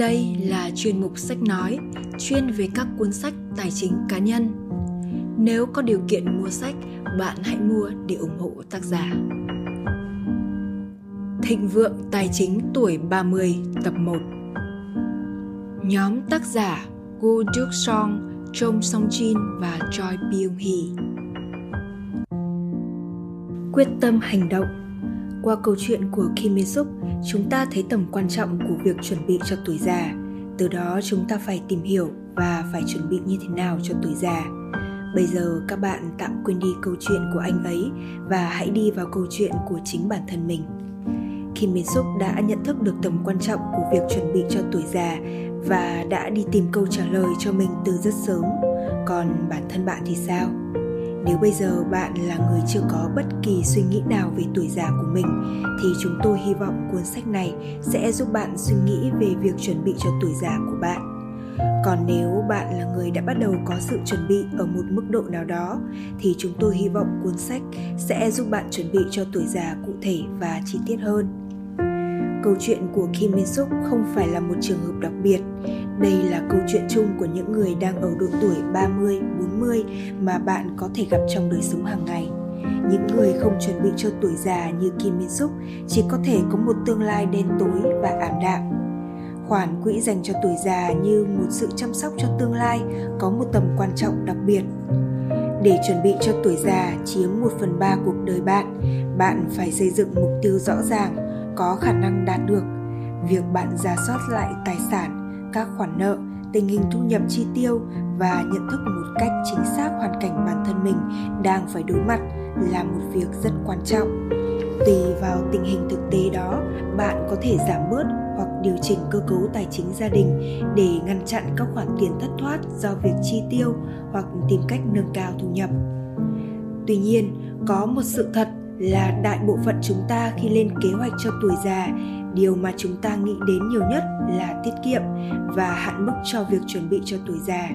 Đây là chuyên mục sách nói, chuyên về các cuốn sách tài chính cá nhân. Nếu có điều kiện mua sách, bạn hãy mua để ủng hộ tác giả. Thịnh vượng tài chính tuổi 30 tập 1 Nhóm tác giả Gu Duk Song, Chong Song Jin và Choi Byung Hee Quyết tâm hành động qua câu chuyện của Kim Mi Suk, chúng ta thấy tầm quan trọng của việc chuẩn bị cho tuổi già. Từ đó chúng ta phải tìm hiểu và phải chuẩn bị như thế nào cho tuổi già. Bây giờ các bạn tạm quên đi câu chuyện của anh ấy và hãy đi vào câu chuyện của chính bản thân mình. Kim Min Suk đã nhận thức được tầm quan trọng của việc chuẩn bị cho tuổi già và đã đi tìm câu trả lời cho mình từ rất sớm. Còn bản thân bạn thì sao? Nếu bây giờ bạn là người chưa có bất kỳ suy nghĩ nào về tuổi già của mình, thì chúng tôi hy vọng cuốn sách này sẽ giúp bạn suy nghĩ về việc chuẩn bị cho tuổi già của bạn. Còn nếu bạn là người đã bắt đầu có sự chuẩn bị ở một mức độ nào đó, thì chúng tôi hy vọng cuốn sách sẽ giúp bạn chuẩn bị cho tuổi già cụ thể và chi tiết hơn. Câu chuyện của Kim Min Suk không phải là một trường hợp đặc biệt. Đây là câu chuyện chung của những người đang ở độ tuổi 30, 40 mà bạn có thể gặp trong đời sống hàng ngày. Những người không chuẩn bị cho tuổi già như Kim Min Suk chỉ có thể có một tương lai đen tối và ảm đạm. Khoản quỹ dành cho tuổi già như một sự chăm sóc cho tương lai có một tầm quan trọng đặc biệt. Để chuẩn bị cho tuổi già chiếm 1 phần 3 cuộc đời bạn, bạn phải xây dựng mục tiêu rõ ràng, có khả năng đạt được. Việc bạn giả soát lại tài sản, các khoản nợ, tình hình thu nhập chi tiêu và nhận thức một cách chính xác hoàn cảnh bản thân mình đang phải đối mặt là một việc rất quan trọng. Tùy vào tình hình thực tế đó, bạn có thể giảm bớt hoặc điều chỉnh cơ cấu tài chính gia đình để ngăn chặn các khoản tiền thất thoát do việc chi tiêu hoặc tìm cách nâng cao thu nhập. Tuy nhiên, có một sự thật là đại bộ phận chúng ta khi lên kế hoạch cho tuổi già điều mà chúng ta nghĩ đến nhiều nhất là tiết kiệm và hạn mức cho việc chuẩn bị cho tuổi già.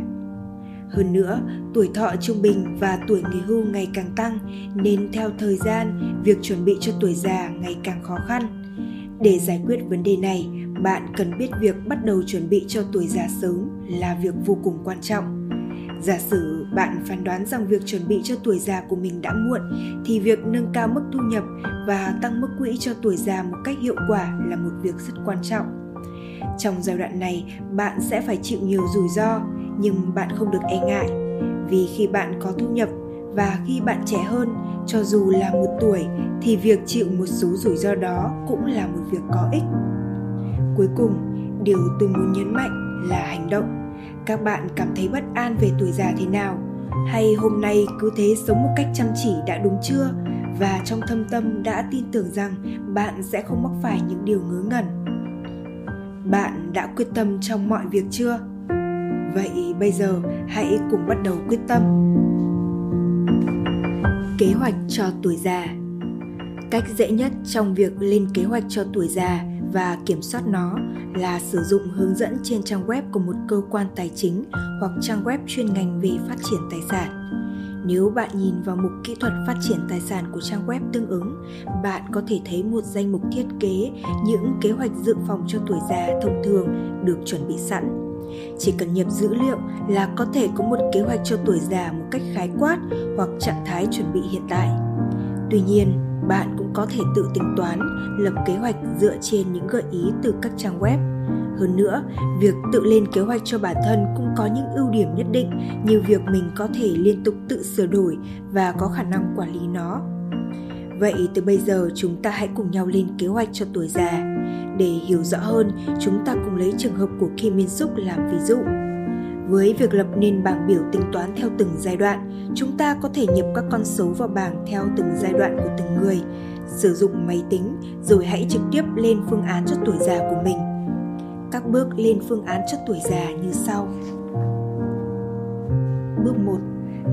Hơn nữa, tuổi thọ trung bình và tuổi nghỉ hưu ngày càng tăng nên theo thời gian, việc chuẩn bị cho tuổi già ngày càng khó khăn. Để giải quyết vấn đề này, bạn cần biết việc bắt đầu chuẩn bị cho tuổi già sớm là việc vô cùng quan trọng. Giả sử bạn phán đoán rằng việc chuẩn bị cho tuổi già của mình đã muộn thì việc nâng cao mức thu nhập và tăng mức quỹ cho tuổi già một cách hiệu quả là một việc rất quan trọng. Trong giai đoạn này, bạn sẽ phải chịu nhiều rủi ro, nhưng bạn không được e ngại. Vì khi bạn có thu nhập và khi bạn trẻ hơn, cho dù là một tuổi thì việc chịu một số rủi ro đó cũng là một việc có ích. Cuối cùng, điều tôi muốn nhấn mạnh là hành động các bạn cảm thấy bất an về tuổi già thế nào? Hay hôm nay cứ thế sống một cách chăm chỉ đã đúng chưa? Và trong thâm tâm đã tin tưởng rằng bạn sẽ không mắc phải những điều ngớ ngẩn. Bạn đã quyết tâm trong mọi việc chưa? Vậy bây giờ hãy cùng bắt đầu quyết tâm. Kế hoạch cho tuổi già. Cách dễ nhất trong việc lên kế hoạch cho tuổi già và kiểm soát nó là sử dụng hướng dẫn trên trang web của một cơ quan tài chính hoặc trang web chuyên ngành về phát triển tài sản. Nếu bạn nhìn vào mục kỹ thuật phát triển tài sản của trang web tương ứng, bạn có thể thấy một danh mục thiết kế những kế hoạch dự phòng cho tuổi già thông thường được chuẩn bị sẵn. Chỉ cần nhập dữ liệu là có thể có một kế hoạch cho tuổi già một cách khái quát hoặc trạng thái chuẩn bị hiện tại. Tuy nhiên, bạn cũng có thể tự tính toán, lập kế hoạch dựa trên những gợi ý từ các trang web. Hơn nữa, việc tự lên kế hoạch cho bản thân cũng có những ưu điểm nhất định như việc mình có thể liên tục tự sửa đổi và có khả năng quản lý nó. Vậy từ bây giờ chúng ta hãy cùng nhau lên kế hoạch cho tuổi già. Để hiểu rõ hơn, chúng ta cùng lấy trường hợp của Kim Min Suk làm ví dụ. Với việc lập nên bảng biểu tính toán theo từng giai đoạn, chúng ta có thể nhập các con số vào bảng theo từng giai đoạn của từng người. Sử dụng máy tính rồi hãy trực tiếp lên phương án cho tuổi già của mình. Các bước lên phương án cho tuổi già như sau. Bước 1.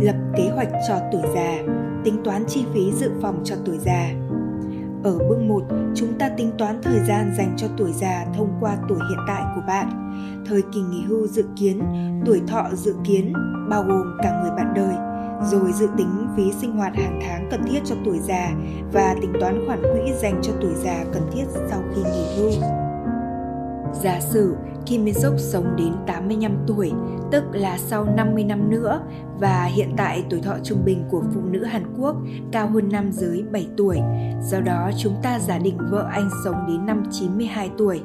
Lập kế hoạch cho tuổi già, tính toán chi phí dự phòng cho tuổi già. Ở bước 1, chúng ta tính toán thời gian dành cho tuổi già thông qua tuổi hiện tại của bạn thời kỳ nghỉ hưu dự kiến, tuổi thọ dự kiến, bao gồm cả người bạn đời, rồi dự tính phí sinh hoạt hàng tháng cần thiết cho tuổi già và tính toán khoản quỹ dành cho tuổi già cần thiết sau khi nghỉ hưu. Giả sử Kim Min Suk sống đến 85 tuổi, tức là sau 50 năm nữa và hiện tại tuổi thọ trung bình của phụ nữ Hàn Quốc cao hơn nam giới 7 tuổi. Do đó chúng ta giả định vợ anh sống đến năm 92 tuổi.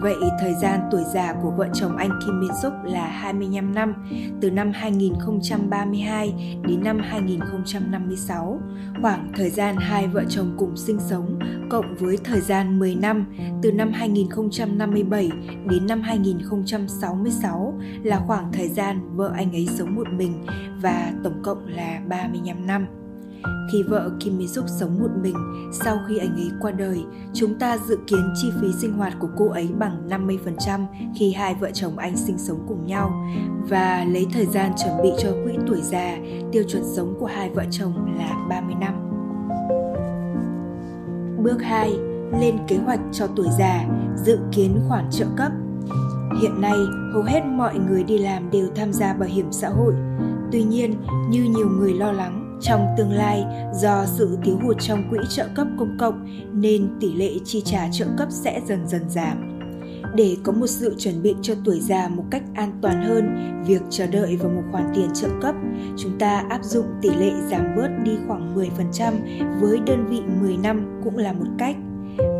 Vậy thời gian tuổi già của vợ chồng anh Kim Min Suk là 25 năm, từ năm 2032 đến năm 2056, khoảng thời gian hai vợ chồng cùng sinh sống cộng với thời gian 10 năm từ năm 2057 đến năm 2066 là khoảng thời gian vợ anh ấy sống một mình và tổng cộng là 35 năm. Khi vợ Kim Mi Suk sống một mình, sau khi anh ấy qua đời, chúng ta dự kiến chi phí sinh hoạt của cô ấy bằng 50% khi hai vợ chồng anh sinh sống cùng nhau và lấy thời gian chuẩn bị cho quỹ tuổi già, tiêu chuẩn sống của hai vợ chồng là 30 năm. Bước 2. Lên kế hoạch cho tuổi già, dự kiến khoản trợ cấp. Hiện nay, hầu hết mọi người đi làm đều tham gia bảo hiểm xã hội. Tuy nhiên, như nhiều người lo lắng, trong tương lai do sự thiếu hụt trong quỹ trợ cấp công cộng nên tỷ lệ chi trả trợ cấp sẽ dần dần giảm. Để có một sự chuẩn bị cho tuổi già một cách an toàn hơn, việc chờ đợi vào một khoản tiền trợ cấp, chúng ta áp dụng tỷ lệ giảm bớt đi khoảng 10% với đơn vị 10 năm cũng là một cách.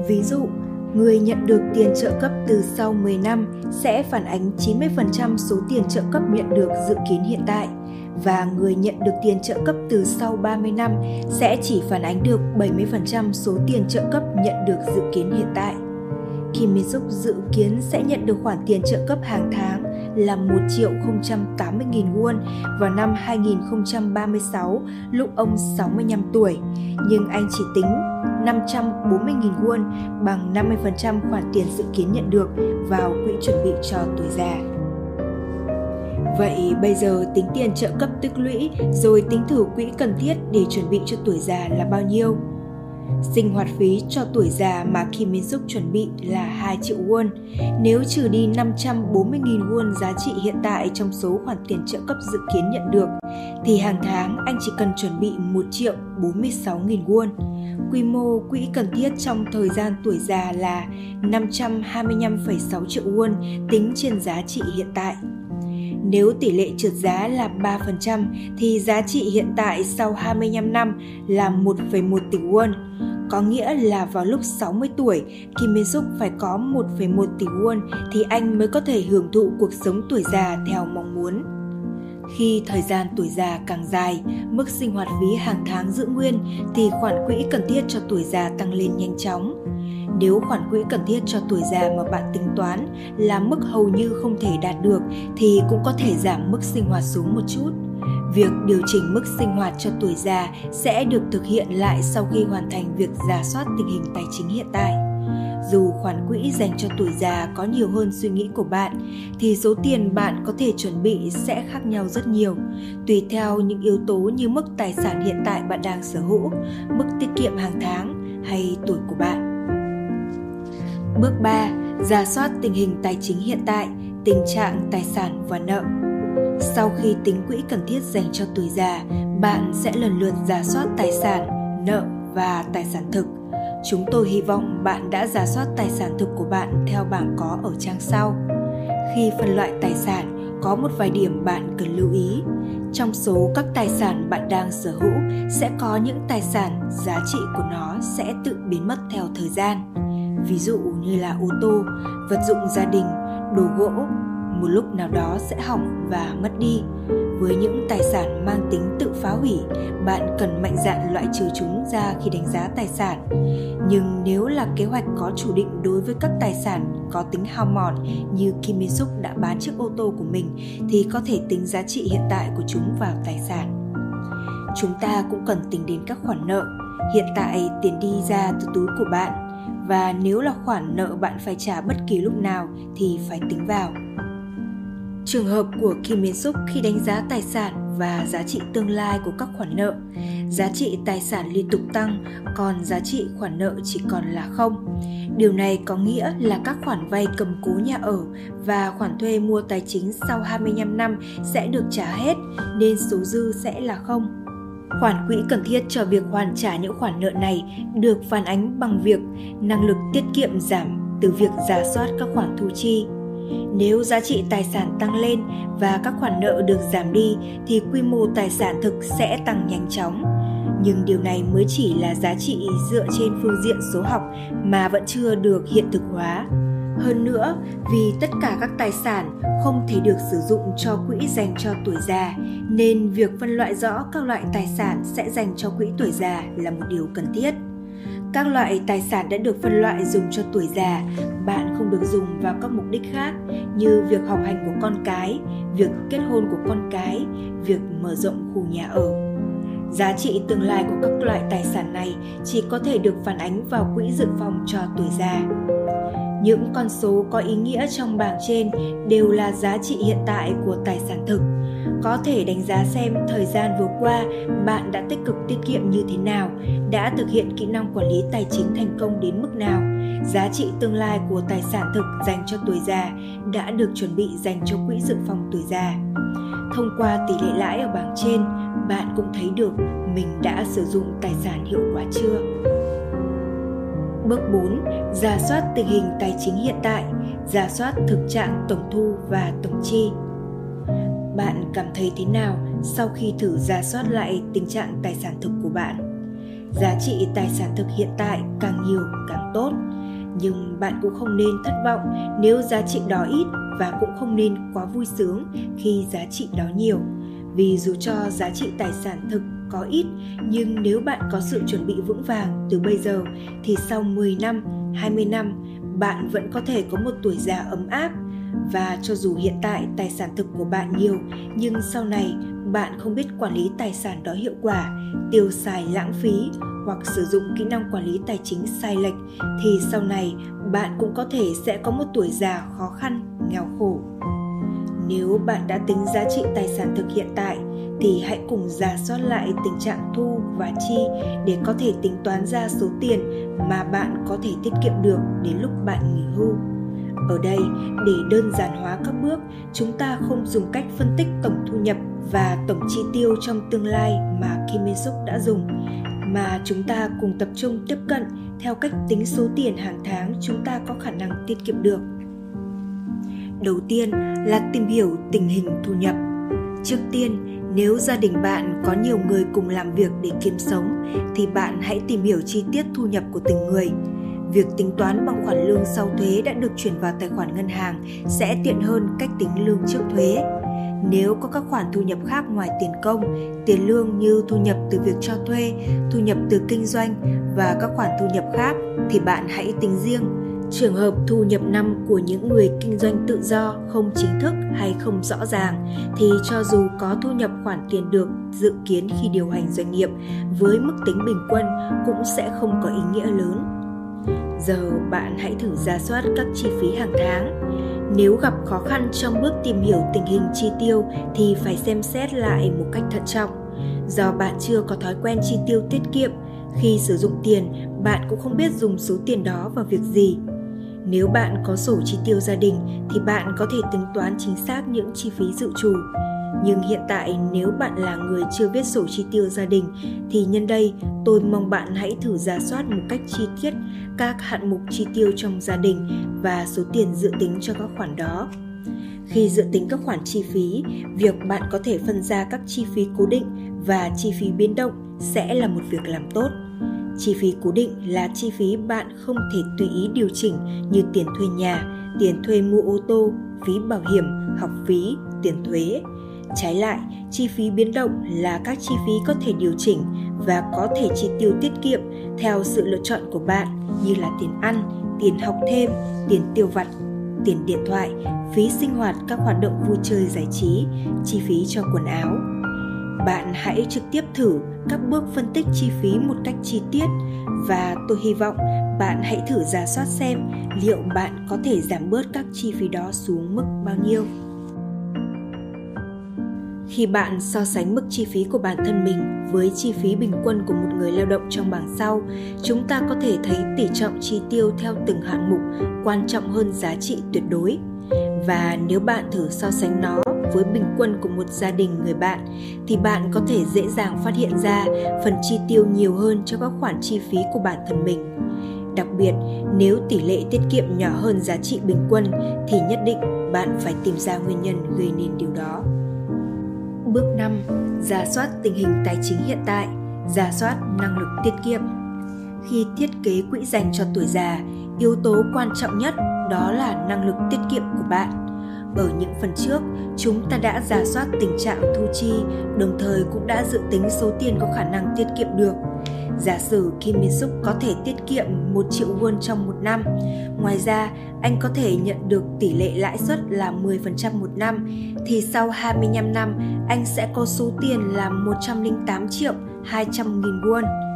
Ví dụ, người nhận được tiền trợ cấp từ sau 10 năm sẽ phản ánh 90% số tiền trợ cấp nhận được dự kiến hiện tại và người nhận được tiền trợ cấp từ sau 30 năm sẽ chỉ phản ánh được 70% số tiền trợ cấp nhận được dự kiến hiện tại. Kim Min Suk dự kiến sẽ nhận được khoản tiền trợ cấp hàng tháng là 1 triệu 080 nghìn won vào năm 2036 lúc ông 65 tuổi, nhưng anh chỉ tính 540 nghìn won bằng 50% khoản tiền dự kiến nhận được vào quỹ chuẩn bị cho tuổi già. Vậy bây giờ tính tiền trợ cấp tích lũy rồi tính thử quỹ cần thiết để chuẩn bị cho tuổi già là bao nhiêu? Sinh hoạt phí cho tuổi già mà Kim Min Suk chuẩn bị là 2 triệu won. Nếu trừ đi 540.000 won giá trị hiện tại trong số khoản tiền trợ cấp dự kiến nhận được, thì hàng tháng anh chỉ cần chuẩn bị 1 triệu 46.000 won. Quy mô quỹ cần thiết trong thời gian tuổi già là 525,6 triệu won tính trên giá trị hiện tại. Nếu tỷ lệ trượt giá là 3% thì giá trị hiện tại sau 25 năm là 1,1 tỷ won. Có nghĩa là vào lúc 60 tuổi, Kim Min Suk phải có 1,1 tỷ won thì anh mới có thể hưởng thụ cuộc sống tuổi già theo mong muốn. Khi thời gian tuổi già càng dài, mức sinh hoạt phí hàng tháng giữ nguyên thì khoản quỹ cần thiết cho tuổi già tăng lên nhanh chóng. Nếu khoản quỹ cần thiết cho tuổi già mà bạn tính toán là mức hầu như không thể đạt được thì cũng có thể giảm mức sinh hoạt xuống một chút. Việc điều chỉnh mức sinh hoạt cho tuổi già sẽ được thực hiện lại sau khi hoàn thành việc giả soát tình hình tài chính hiện tại. Dù khoản quỹ dành cho tuổi già có nhiều hơn suy nghĩ của bạn thì số tiền bạn có thể chuẩn bị sẽ khác nhau rất nhiều, tùy theo những yếu tố như mức tài sản hiện tại bạn đang sở hữu, mức tiết kiệm hàng tháng hay tuổi của bạn. Bước 3. Giả soát tình hình tài chính hiện tại, tình trạng tài sản và nợ. Sau khi tính quỹ cần thiết dành cho tuổi già, bạn sẽ lần lượt giả soát tài sản, nợ và tài sản thực. Chúng tôi hy vọng bạn đã giả soát tài sản thực của bạn theo bảng có ở trang sau. Khi phân loại tài sản, có một vài điểm bạn cần lưu ý. Trong số các tài sản bạn đang sở hữu sẽ có những tài sản giá trị của nó sẽ tự biến mất theo thời gian ví dụ như là ô tô, vật dụng gia đình, đồ gỗ, một lúc nào đó sẽ hỏng và mất đi. Với những tài sản mang tính tự phá hủy, bạn cần mạnh dạn loại trừ chúng ra khi đánh giá tài sản. Nhưng nếu là kế hoạch có chủ định đối với các tài sản có tính hao mòn như Kim Mi Suk đã bán chiếc ô tô của mình thì có thể tính giá trị hiện tại của chúng vào tài sản. Chúng ta cũng cần tính đến các khoản nợ. Hiện tại tiền đi ra từ túi của bạn và nếu là khoản nợ bạn phải trả bất kỳ lúc nào thì phải tính vào. Trường hợp của Kim Min Súc khi đánh giá tài sản và giá trị tương lai của các khoản nợ, giá trị tài sản liên tục tăng, còn giá trị khoản nợ chỉ còn là không. Điều này có nghĩa là các khoản vay cầm cố nhà ở và khoản thuê mua tài chính sau 25 năm sẽ được trả hết nên số dư sẽ là không. Khoản quỹ cần thiết cho việc hoàn trả những khoản nợ này được phản ánh bằng việc năng lực tiết kiệm giảm từ việc giả soát các khoản thu chi. Nếu giá trị tài sản tăng lên và các khoản nợ được giảm đi thì quy mô tài sản thực sẽ tăng nhanh chóng. Nhưng điều này mới chỉ là giá trị dựa trên phương diện số học mà vẫn chưa được hiện thực hóa. Hơn nữa, vì tất cả các tài sản không thể được sử dụng cho quỹ dành cho tuổi già, nên việc phân loại rõ các loại tài sản sẽ dành cho quỹ tuổi già là một điều cần thiết. Các loại tài sản đã được phân loại dùng cho tuổi già, bạn không được dùng vào các mục đích khác như việc học hành của con cái, việc kết hôn của con cái, việc mở rộng khu nhà ở. Giá trị tương lai của các loại tài sản này chỉ có thể được phản ánh vào quỹ dự phòng cho tuổi già. Những con số có ý nghĩa trong bảng trên đều là giá trị hiện tại của tài sản thực. Có thể đánh giá xem thời gian vừa qua bạn đã tích cực tiết kiệm như thế nào, đã thực hiện kỹ năng quản lý tài chính thành công đến mức nào, giá trị tương lai của tài sản thực dành cho tuổi già đã được chuẩn bị dành cho quỹ dự phòng tuổi già. Thông qua tỷ lệ lãi ở bảng trên, bạn cũng thấy được mình đã sử dụng tài sản hiệu quả chưa. Bước 4. Giả soát tình hình tài chính hiện tại, giả soát thực trạng tổng thu và tổng chi. Bạn cảm thấy thế nào sau khi thử giả soát lại tình trạng tài sản thực của bạn? Giá trị tài sản thực hiện tại càng nhiều càng tốt, nhưng bạn cũng không nên thất vọng nếu giá trị đó ít và cũng không nên quá vui sướng khi giá trị đó nhiều. Vì dù cho giá trị tài sản thực có ít nhưng nếu bạn có sự chuẩn bị vững vàng từ bây giờ thì sau 10 năm, 20 năm bạn vẫn có thể có một tuổi già ấm áp và cho dù hiện tại tài sản thực của bạn nhiều nhưng sau này bạn không biết quản lý tài sản đó hiệu quả, tiêu xài lãng phí hoặc sử dụng kỹ năng quản lý tài chính sai lệch thì sau này bạn cũng có thể sẽ có một tuổi già khó khăn, nghèo khổ. Nếu bạn đã tính giá trị tài sản thực hiện tại thì hãy cùng giả soát lại tình trạng thu và chi để có thể tính toán ra số tiền mà bạn có thể tiết kiệm được đến lúc bạn nghỉ hưu. Ở đây, để đơn giản hóa các bước, chúng ta không dùng cách phân tích tổng thu nhập và tổng chi tiêu trong tương lai mà Kim Min Suk đã dùng, mà chúng ta cùng tập trung tiếp cận theo cách tính số tiền hàng tháng chúng ta có khả năng tiết kiệm được. Đầu tiên là tìm hiểu tình hình thu nhập. Trước tiên, nếu gia đình bạn có nhiều người cùng làm việc để kiếm sống thì bạn hãy tìm hiểu chi tiết thu nhập của từng người. Việc tính toán bằng khoản lương sau thuế đã được chuyển vào tài khoản ngân hàng sẽ tiện hơn cách tính lương trước thuế. Nếu có các khoản thu nhập khác ngoài tiền công, tiền lương như thu nhập từ việc cho thuê, thu nhập từ kinh doanh và các khoản thu nhập khác thì bạn hãy tính riêng Trường hợp thu nhập năm của những người kinh doanh tự do không chính thức hay không rõ ràng thì cho dù có thu nhập khoản tiền được dự kiến khi điều hành doanh nghiệp với mức tính bình quân cũng sẽ không có ý nghĩa lớn. Giờ bạn hãy thử ra soát các chi phí hàng tháng. Nếu gặp khó khăn trong bước tìm hiểu tình hình chi tiêu thì phải xem xét lại một cách thận trọng. Do bạn chưa có thói quen chi tiêu tiết kiệm, khi sử dụng tiền, bạn cũng không biết dùng số tiền đó vào việc gì nếu bạn có sổ chi tiêu gia đình thì bạn có thể tính toán chính xác những chi phí dự trù. Nhưng hiện tại nếu bạn là người chưa viết sổ chi tiêu gia đình thì nhân đây tôi mong bạn hãy thử giả soát một cách chi tiết các hạng mục chi tiêu trong gia đình và số tiền dự tính cho các khoản đó. Khi dự tính các khoản chi phí, việc bạn có thể phân ra các chi phí cố định và chi phí biến động sẽ là một việc làm tốt Chi phí cố định là chi phí bạn không thể tùy ý điều chỉnh như tiền thuê nhà, tiền thuê mua ô tô, phí bảo hiểm, học phí, tiền thuế. Trái lại, chi phí biến động là các chi phí có thể điều chỉnh và có thể chi tiêu tiết kiệm theo sự lựa chọn của bạn như là tiền ăn, tiền học thêm, tiền tiêu vặt, tiền điện thoại, phí sinh hoạt các hoạt động vui chơi giải trí, chi phí cho quần áo, bạn hãy trực tiếp thử các bước phân tích chi phí một cách chi tiết. Và tôi hy vọng bạn hãy thử giả soát xem liệu bạn có thể giảm bớt các chi phí đó xuống mức bao nhiêu. Khi bạn so sánh mức chi phí của bản thân mình với chi phí bình quân của một người lao động trong bảng sau, chúng ta có thể thấy tỷ trọng chi tiêu theo từng hạng mục quan trọng hơn giá trị tuyệt đối. Và nếu bạn thử so sánh nó với bình quân của một gia đình người bạn thì bạn có thể dễ dàng phát hiện ra phần chi tiêu nhiều hơn cho các khoản chi phí của bản thân mình Đặc biệt, nếu tỷ lệ tiết kiệm nhỏ hơn giá trị bình quân thì nhất định bạn phải tìm ra nguyên nhân gây nên điều đó. Bước 5. Giả soát tình hình tài chính hiện tại, giả soát năng lực tiết kiệm. Khi thiết kế quỹ dành cho tuổi già, yếu tố quan trọng nhất đó là năng lực tiết kiệm của bạn. Ở những phần trước, chúng ta đã giả soát tình trạng thu chi, đồng thời cũng đã dự tính số tiền có khả năng tiết kiệm được – Giả sử Kim Min Suk có thể tiết kiệm 1 triệu won trong một năm. Ngoài ra, anh có thể nhận được tỷ lệ lãi suất là 10% một năm, thì sau 25 năm, anh sẽ có số tiền là 108 triệu 200 nghìn won.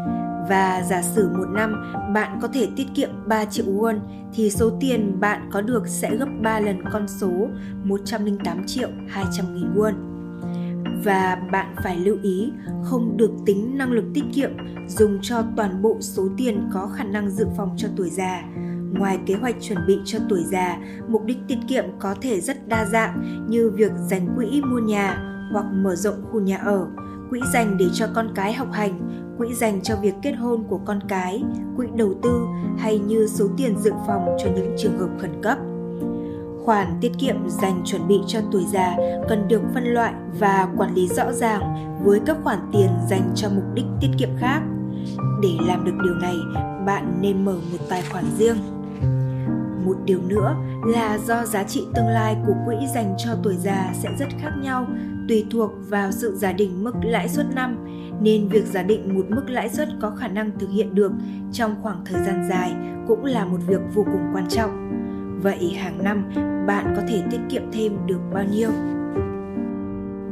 Và giả sử một năm bạn có thể tiết kiệm 3 triệu won thì số tiền bạn có được sẽ gấp 3 lần con số 108 triệu 200 nghìn won và bạn phải lưu ý không được tính năng lực tiết kiệm dùng cho toàn bộ số tiền có khả năng dự phòng cho tuổi già. Ngoài kế hoạch chuẩn bị cho tuổi già, mục đích tiết kiệm có thể rất đa dạng như việc dành quỹ mua nhà hoặc mở rộng khu nhà ở, quỹ dành để cho con cái học hành, quỹ dành cho việc kết hôn của con cái, quỹ đầu tư hay như số tiền dự phòng cho những trường hợp khẩn cấp. Khoản tiết kiệm dành chuẩn bị cho tuổi già cần được phân loại và quản lý rõ ràng với các khoản tiền dành cho mục đích tiết kiệm khác. Để làm được điều này, bạn nên mở một tài khoản riêng. Một điều nữa là do giá trị tương lai của quỹ dành cho tuổi già sẽ rất khác nhau tùy thuộc vào sự giả định mức lãi suất năm nên việc giả định một mức lãi suất có khả năng thực hiện được trong khoảng thời gian dài cũng là một việc vô cùng quan trọng. Vậy hàng năm bạn có thể tiết kiệm thêm được bao nhiêu?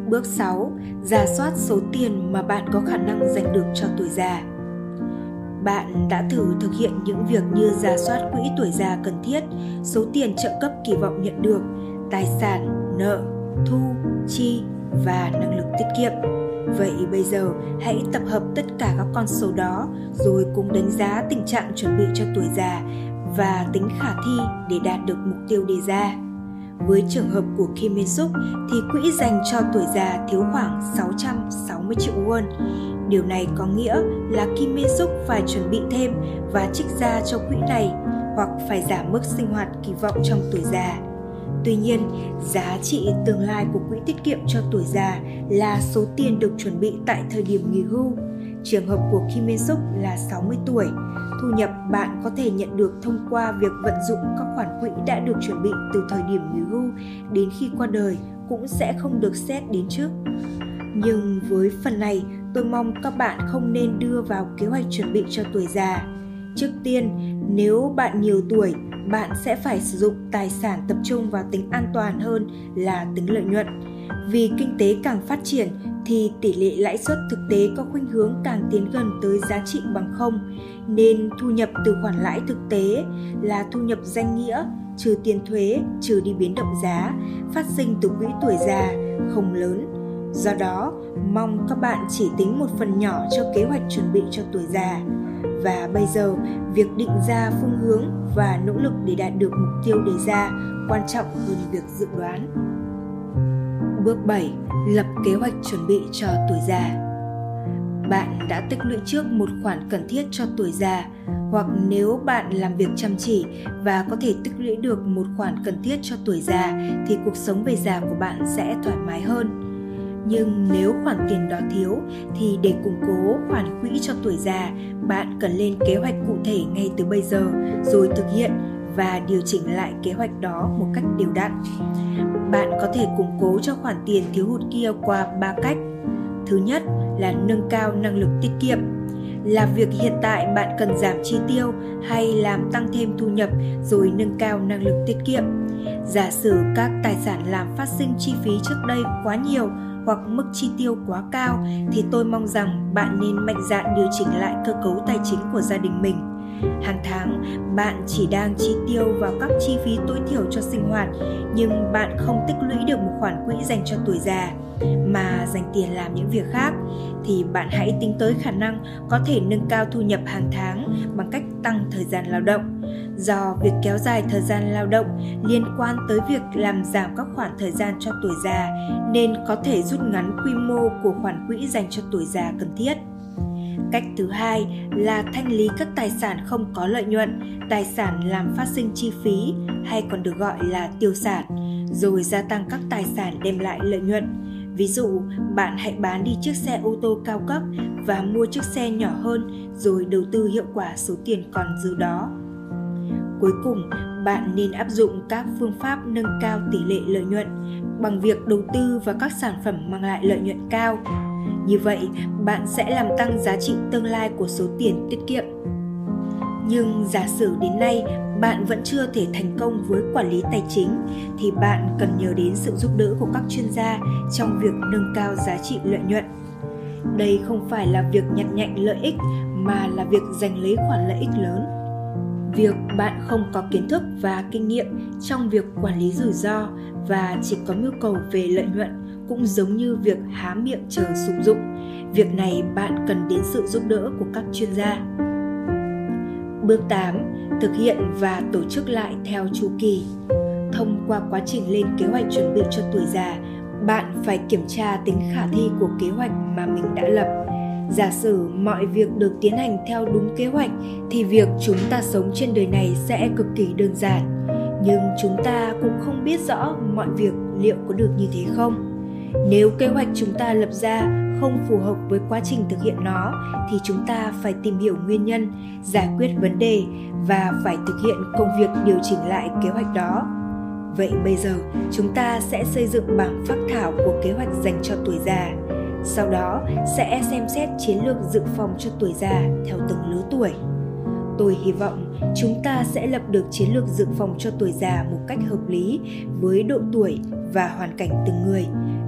Bước 6. Giả soát số tiền mà bạn có khả năng dành được cho tuổi già. Bạn đã thử thực hiện những việc như giả soát quỹ tuổi già cần thiết, số tiền trợ cấp kỳ vọng nhận được, tài sản, nợ, thu, chi và năng lực tiết kiệm. Vậy bây giờ, hãy tập hợp tất cả các con số đó, rồi cùng đánh giá tình trạng chuẩn bị cho tuổi già và tính khả thi để đạt được mục tiêu đề ra. Với trường hợp của Kim Min Suk thì quỹ dành cho tuổi già thiếu khoảng 660 triệu won. Điều này có nghĩa là Kim Min Suk phải chuẩn bị thêm và trích ra cho quỹ này, hoặc phải giảm mức sinh hoạt kỳ vọng trong tuổi già. Tuy nhiên, giá trị tương lai của quỹ tiết kiệm cho tuổi già là số tiền được chuẩn bị tại thời điểm nghỉ hưu. Trường hợp của Kim Min Suk là 60 tuổi, thu nhập bạn có thể nhận được thông qua việc vận dụng các khoản quỹ đã được chuẩn bị từ thời điểm nghỉ hưu đến khi qua đời cũng sẽ không được xét đến trước. Nhưng với phần này, tôi mong các bạn không nên đưa vào kế hoạch chuẩn bị cho tuổi già. Trước tiên, nếu bạn nhiều tuổi, bạn sẽ phải sử dụng tài sản tập trung vào tính an toàn hơn là tính lợi nhuận. Vì kinh tế càng phát triển thì tỷ lệ lãi suất thực tế có khuynh hướng càng tiến gần tới giá trị bằng không, nên thu nhập từ khoản lãi thực tế là thu nhập danh nghĩa trừ tiền thuế, trừ đi biến động giá, phát sinh từ quỹ tuổi già không lớn. Do đó, mong các bạn chỉ tính một phần nhỏ cho kế hoạch chuẩn bị cho tuổi già. Và bây giờ, việc định ra phương hướng và nỗ lực để đạt được mục tiêu đề ra quan trọng hơn việc dự đoán. Bước 7. Lập kế hoạch chuẩn bị cho tuổi già. Bạn đã tích lũy trước một khoản cần thiết cho tuổi già hoặc nếu bạn làm việc chăm chỉ và có thể tích lũy được một khoản cần thiết cho tuổi già thì cuộc sống về già của bạn sẽ thoải mái hơn. Nhưng nếu khoản tiền đó thiếu thì để củng cố khoản quỹ cho tuổi già, bạn cần lên kế hoạch cụ thể ngay từ bây giờ rồi thực hiện và điều chỉnh lại kế hoạch đó một cách đều đặn. Bạn có thể củng cố cho khoản tiền thiếu hụt kia qua ba cách. Thứ nhất là nâng cao năng lực tiết kiệm. Là việc hiện tại bạn cần giảm chi tiêu hay làm tăng thêm thu nhập rồi nâng cao năng lực tiết kiệm. Giả sử các tài sản làm phát sinh chi phí trước đây quá nhiều hoặc mức chi tiêu quá cao thì tôi mong rằng bạn nên mạnh dạn điều chỉnh lại cơ cấu tài chính của gia đình mình hàng tháng, bạn chỉ đang chi tiêu vào các chi phí tối thiểu cho sinh hoạt, nhưng bạn không tích lũy được một khoản quỹ dành cho tuổi già, mà dành tiền làm những việc khác, thì bạn hãy tính tới khả năng có thể nâng cao thu nhập hàng tháng bằng cách tăng thời gian lao động. Do việc kéo dài thời gian lao động liên quan tới việc làm giảm các khoản thời gian cho tuổi già, nên có thể rút ngắn quy mô của khoản quỹ dành cho tuổi già cần thiết cách thứ hai là thanh lý các tài sản không có lợi nhuận, tài sản làm phát sinh chi phí hay còn được gọi là tiêu sản, rồi gia tăng các tài sản đem lại lợi nhuận. Ví dụ, bạn hãy bán đi chiếc xe ô tô cao cấp và mua chiếc xe nhỏ hơn rồi đầu tư hiệu quả số tiền còn dư đó. Cuối cùng, bạn nên áp dụng các phương pháp nâng cao tỷ lệ lợi nhuận bằng việc đầu tư vào các sản phẩm mang lại lợi nhuận cao như vậy, bạn sẽ làm tăng giá trị tương lai của số tiền tiết kiệm. Nhưng giả sử đến nay bạn vẫn chưa thể thành công với quản lý tài chính, thì bạn cần nhờ đến sự giúp đỡ của các chuyên gia trong việc nâng cao giá trị lợi nhuận. Đây không phải là việc nhặt nhạnh lợi ích, mà là việc giành lấy khoản lợi ích lớn. Việc bạn không có kiến thức và kinh nghiệm trong việc quản lý rủi ro và chỉ có nhu cầu về lợi nhuận cũng giống như việc há miệng chờ sung dụng việc này bạn cần đến sự giúp đỡ của các chuyên gia Bước 8. Thực hiện và tổ chức lại theo chu kỳ. Thông qua quá trình lên kế hoạch chuẩn bị cho tuổi già, bạn phải kiểm tra tính khả thi của kế hoạch mà mình đã lập. Giả sử mọi việc được tiến hành theo đúng kế hoạch thì việc chúng ta sống trên đời này sẽ cực kỳ đơn giản. Nhưng chúng ta cũng không biết rõ mọi việc liệu có được như thế không. Nếu kế hoạch chúng ta lập ra không phù hợp với quá trình thực hiện nó, thì chúng ta phải tìm hiểu nguyên nhân, giải quyết vấn đề và phải thực hiện công việc điều chỉnh lại kế hoạch đó. Vậy bây giờ, chúng ta sẽ xây dựng bảng phác thảo của kế hoạch dành cho tuổi già. Sau đó, sẽ xem xét chiến lược dự phòng cho tuổi già theo từng lứa tuổi. Tôi hy vọng chúng ta sẽ lập được chiến lược dự phòng cho tuổi già một cách hợp lý với độ tuổi và hoàn cảnh từng người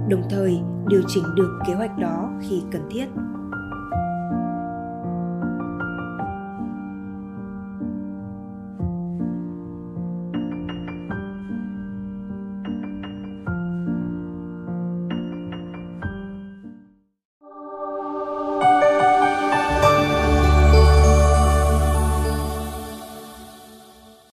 đồng thời điều chỉnh được kế hoạch đó khi cần thiết.